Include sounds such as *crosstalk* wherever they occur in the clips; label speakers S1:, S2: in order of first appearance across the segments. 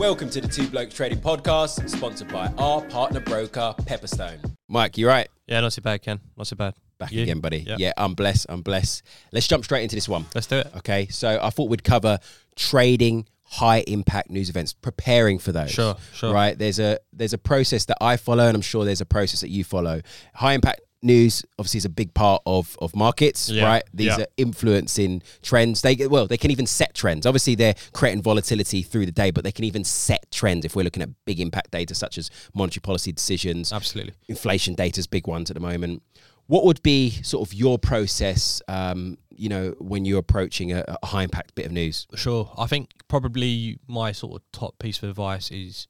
S1: Welcome to the Two Blokes Trading Podcast, sponsored by our partner broker, Pepperstone. Mike, you right?
S2: Yeah, not too bad, Ken. Not too bad.
S1: Back
S2: You?
S1: again, buddy.
S2: Yep.
S1: Yeah, I'm blessed. I'm blessed. Let's jump straight into this one.
S2: Let's do it.
S1: Okay, so I thought we'd cover trading high impact news events, preparing for those.
S2: Sure, sure.
S1: Right, there's a there's a process that I follow, and I'm sure there's a process that you follow. High impact news obviously is a big part of of markets,
S2: Yeah,
S1: right? These
S2: yeah.
S1: are influencing trends. They well, they can even set trends. Obviously, they're creating volatility through the day, but they can even set trends if we're looking at big impact data such as monetary policy decisions,
S2: Absolutely.
S1: inflation data's big ones at the moment. What would be sort of your process, um, you know, when you're approaching a, a high impact bit of news?
S2: Sure. I think probably my sort of top piece of advice is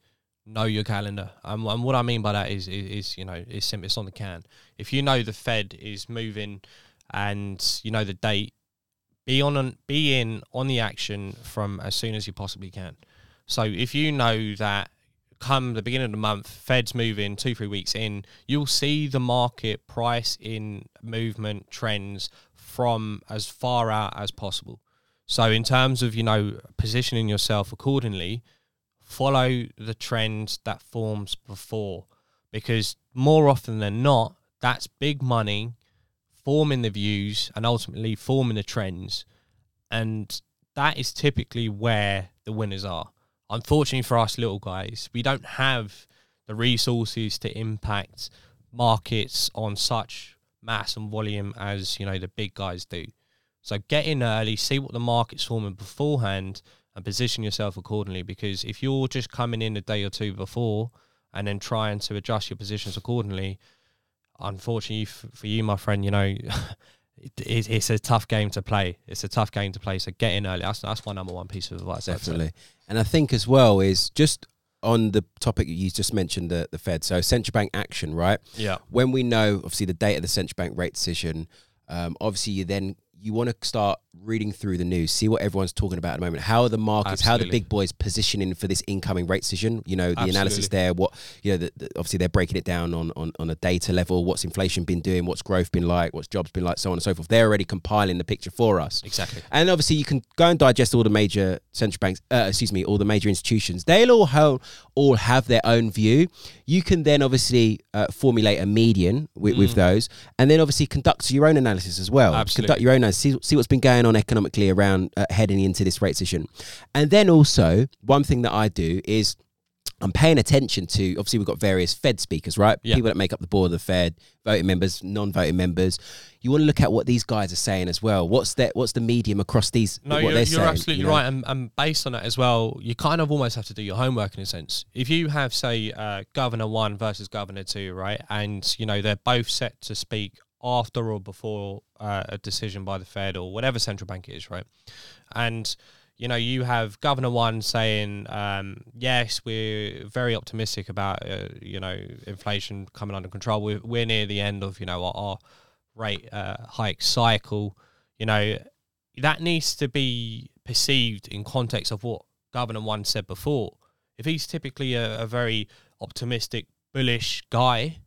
S2: know your calendar. Um, and what I mean by that is, is, is you know, it's simple. It's on the can. If you know the Fed is moving and you know the date, be on an, be in on the action from as soon as you possibly can. So if you know that come the beginning of the month, Fed's moving two, three weeks in, you'll see the market price in movement trends from as far out as possible. So in terms of, you know, positioning yourself accordingly, follow the trends that forms before. Because more often than not, that's big money forming the views and ultimately forming the trends. And that is typically where the winners are. Unfortunately for us little guys, we don't have the resources to impact markets on such mass and volume as you know the big guys do. So get in early, see what the market's forming beforehand, and position yourself accordingly. Because if you're just coming in a day or two before and then trying to adjust your positions accordingly, unfortunately f- for you, my friend, you know, *laughs* it, it, it's a tough game to play. It's a tough game to play. So get in early. That's that's my number one piece of advice. I'd
S1: And I think as well is just on the topic you just mentioned, the, the Fed. So central bank action, right?
S2: Yeah.
S1: When we know, obviously, the date of the central bank rate decision, um, obviously, you then you want to start reading through the news, see what everyone's talking about at the moment. How are the markets, how are the big boys positioning for this incoming rate decision? You know, the analysis there, what, you know, the, the, obviously they're breaking it down on, on, on a data level. What's inflation been doing? What's growth been like? What's jobs been like? So on and so forth. They're already compiling the picture for us.
S2: Exactly.
S1: And obviously, you can go and digest all the major central banks. Uh, excuse me, all the major institutions. They'll all have, all have their own view. You can then obviously uh, formulate a median with, with those, and then obviously conduct your own analysis as well.
S2: Absolutely.
S1: Conduct your own analysis. See, see what's been going on economically around uh, heading into this rate decision, and then also one thing that I do is. I'm paying attention to obviously we've got various Fed speakers, right?
S2: Yeah.
S1: People that make up the board of the Fed, voting members, non-voting members. You want to look at what these guys are saying as well. What's that? What's the medium across these?
S2: No, you're, you're
S1: saying,
S2: absolutely
S1: you know?
S2: right. And, and based on that as well, you kind of almost have to do your homework in a sense. If you have, say, uh, Governor one versus Governor two, right, and you know they're both set to speak after or before uh, a decision by the Fed or whatever central bank it is, right, and you know you have Governor one saying, um, yes, we're very optimistic about uh, you know inflation coming under control. We're, we're near the end of you know our, our rate uh, hike cycle. You know that needs to be perceived in context of what Governor One said before. If he's typically a, a very optimistic, bullish guy,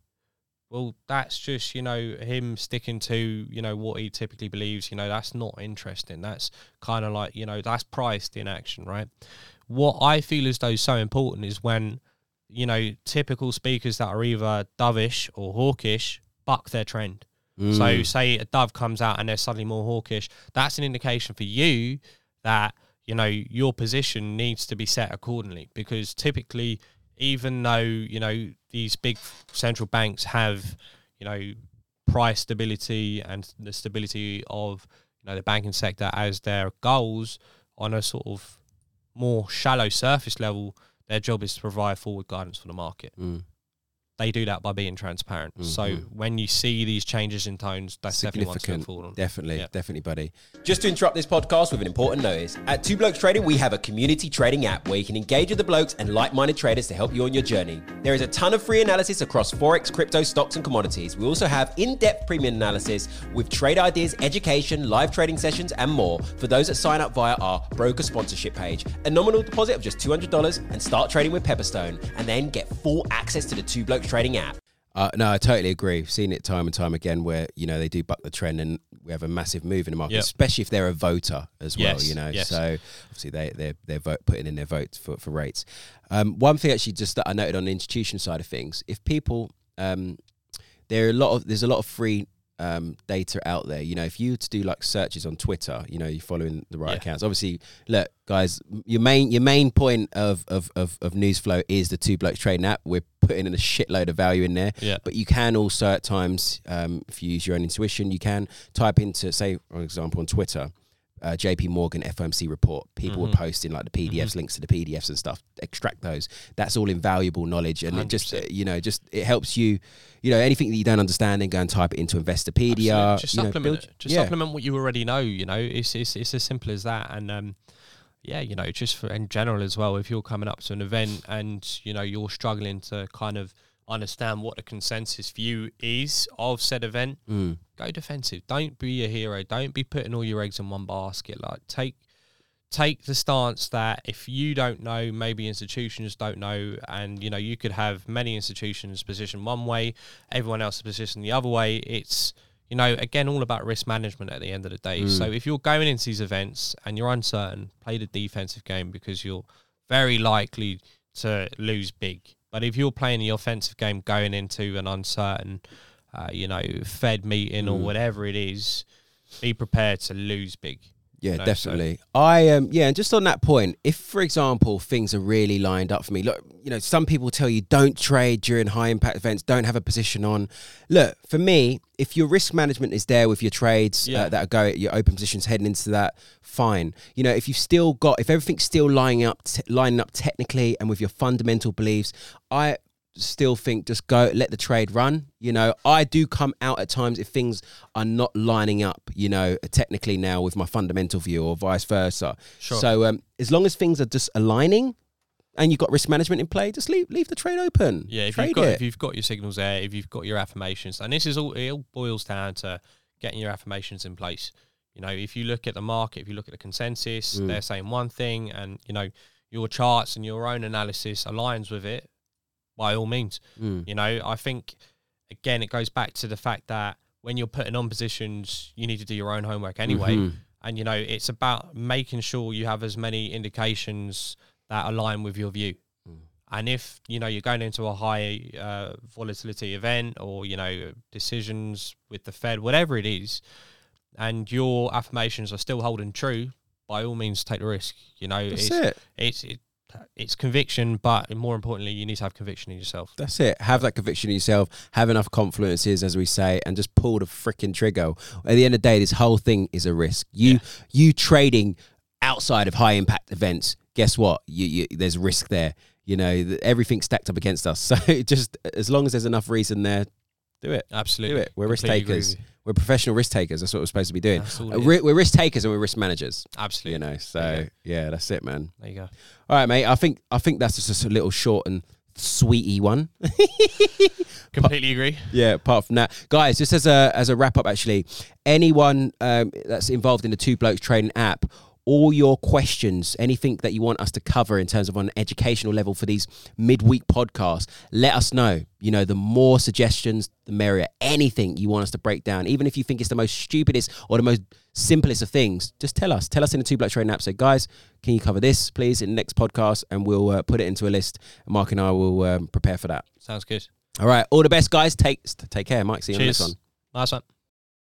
S2: well, that's just you know him sticking to you know what he typically believes. You know that's not interesting. That's kind of like you know that's priced in action, right? What I feel as though is so important is when you know typical speakers that are either dovish or hawkish buck their trend. So
S1: Mm.
S2: say a dove comes out and they're suddenly more hawkish, that's an indication for you that you know your position needs to be set accordingly because typically even though you know these big central banks have you know price stability and the stability of you know the banking sector as their goals on a sort of more shallow surface level their job is to provide forward guidance for the market
S1: Mm.
S2: They do that by being transparent. So
S1: Mhm.
S2: when you see these changes in tones, that's definitely one to look
S1: Significant.
S2: forward on.
S1: Definitely, definitely, buddy. Just to interrupt this podcast with an important notice. At Two Blokes Trading, we have a community trading app where you can engage with the blokes and like minded traders to help you on your journey. There is a ton of free analysis across Forex, crypto, stocks, and commodities. We also have in depth premium analysis with trade ideas, education, live trading sessions, and more for those that sign up via our broker sponsorship page. A nominal deposit of just $200 and start trading with Pepperstone, and then get full access to the Two Blokes Trading app. Uh, no, I totally agree. I've seen it time and time again where you know they do buck the trend and we have a massive move in the market,
S2: Yep.
S1: especially if they're a voter as well. You know,
S2: yes.
S1: so obviously they they're they're vote, putting in their votes for for rates. Um, one thing actually just that I noted on the institution side of things, if people um, there are a lot of there's a lot of free um, data out there. You know, if you to do like searches on Twitter, you know, you're following the right
S2: Yeah.
S1: accounts. Obviously, look, guys, your main your main point of of of, of news flow is the two blokes trading app. We're putting in a shitload of value in there.
S2: Yeah.
S1: But you can also at times, um, if you use your own intuition, you can type into, say, for example, on Twitter, uh, JP Morgan FOMC report. People were
S2: Mhm.
S1: posting like the PDFs, links to the PDFs and stuff. Extract those. That's all invaluable knowledge, and it just uh, you know just it helps you. You know anything that you don't understand, then go and type it into Investopedia.
S2: Absolutely. Just
S1: you know,
S2: supplement
S1: build-
S2: it. Just
S1: yeah.
S2: supplement what you already know. You know, it's it's it's as simple as that. And um, yeah, you know, just for in general as well. If you're coming up to an event and you know you're struggling to kind of understand what the consensus view is of said event,
S1: Mm.
S2: go defensive. Don't be a hero. Don't be putting all your eggs in one basket. Like take take the stance that if you don't know, maybe institutions don't know, and you know you could have many institutions positioned one way, everyone else positioned the other way. It's you know again all about risk management at the end of the day. So if you're going into these events and you're uncertain, play the defensive game because you're very likely to lose big. But if you're playing the offensive game going into an uncertain, uh, you know, Fed meeting or whatever it is, be prepared to lose big.
S1: Yeah,
S2: know, so-
S1: definitely. I um yeah, and just on that point, if for example things are really lined up for me, look, you know, some people tell you don't trade during high impact events, don't have a position on. Look, for me, if your risk management is there with your trades
S2: Yeah.
S1: uh, that are going, your open positions heading into that, fine. You know, if you've still got, if everything's still lining up, t- lining up technically and with your fundamental beliefs, I still think just go let the trade run you know i do come out at times if things are not lining up you know technically now with my fundamental view or vice versa
S2: Sure.
S1: so um as long as things are just aligning and you've got risk management in play just leave leave the trade open
S2: Yeah, if
S1: trade
S2: you've got
S1: it.
S2: if you've got your signals there, if you've got your affirmations, and this is all it all boils down to getting your affirmations in place. You know, if you look at the market, if you look at the consensus,
S1: Mm.
S2: they're saying one thing, and you know your charts and your own analysis aligns with it. By all means,
S1: Mm.
S2: you know, I think again it goes back to the fact that when you're putting on positions, you need to do your own homework anyway.
S1: Mhm.
S2: And you know, it's about making sure you have as many indications that align with your view.
S1: Mm.
S2: And if you know you're going into a high uh, volatility event, or you know decisions with the Fed, whatever it is, and your affirmations are still holding true, by all means take the risk. You know,
S1: that's
S2: it's
S1: it
S2: it's it, it's conviction, but more importantly, you need to have conviction in yourself.
S1: That's it. Have that conviction in yourself. Have enough confluences, as we say, and just pull the freaking trigger. At the end of the day, this whole thing is a risk. You
S2: Yeah.
S1: you trading outside of high impact events. Guess what? You, you there's risk there. You know th- everything's stacked up against us. *laughs* So just as long as there's enough reason there, do it.
S2: Absolutely,
S1: Do it. We're risk
S2: Completely
S1: takers. We're professional risk takers. That's what we're supposed to be doing. Uh. We're, we're risk takers and we're risk managers.
S2: Absolutely.
S1: You know. So yeah, that's it, man.
S2: There you go.
S1: All right, mate. I think I think that's just a little short and sweetie one. *laughs*
S2: Completely agree.
S1: Yeah, apart from that, guys, just as a as a wrap up, actually, anyone um, that's involved in the Two Blokes Trading app, all your questions, anything that you want us to cover in terms of on an educational level for these midweek podcasts, let us know. You know, the more suggestions, the merrier. Anything you want us to break down, even if you think it's the most stupidest or the most simplest of things, just tell us. Tell us in the Two Blokes Trading app. So, guys, can you cover this, please, in the next podcast, and we'll uh, put it into a list. Mark and I will um, prepare for that.
S2: Sounds good.
S1: All right, all the best, guys. Take take care, Mike. See you on the next one.
S2: Nice one.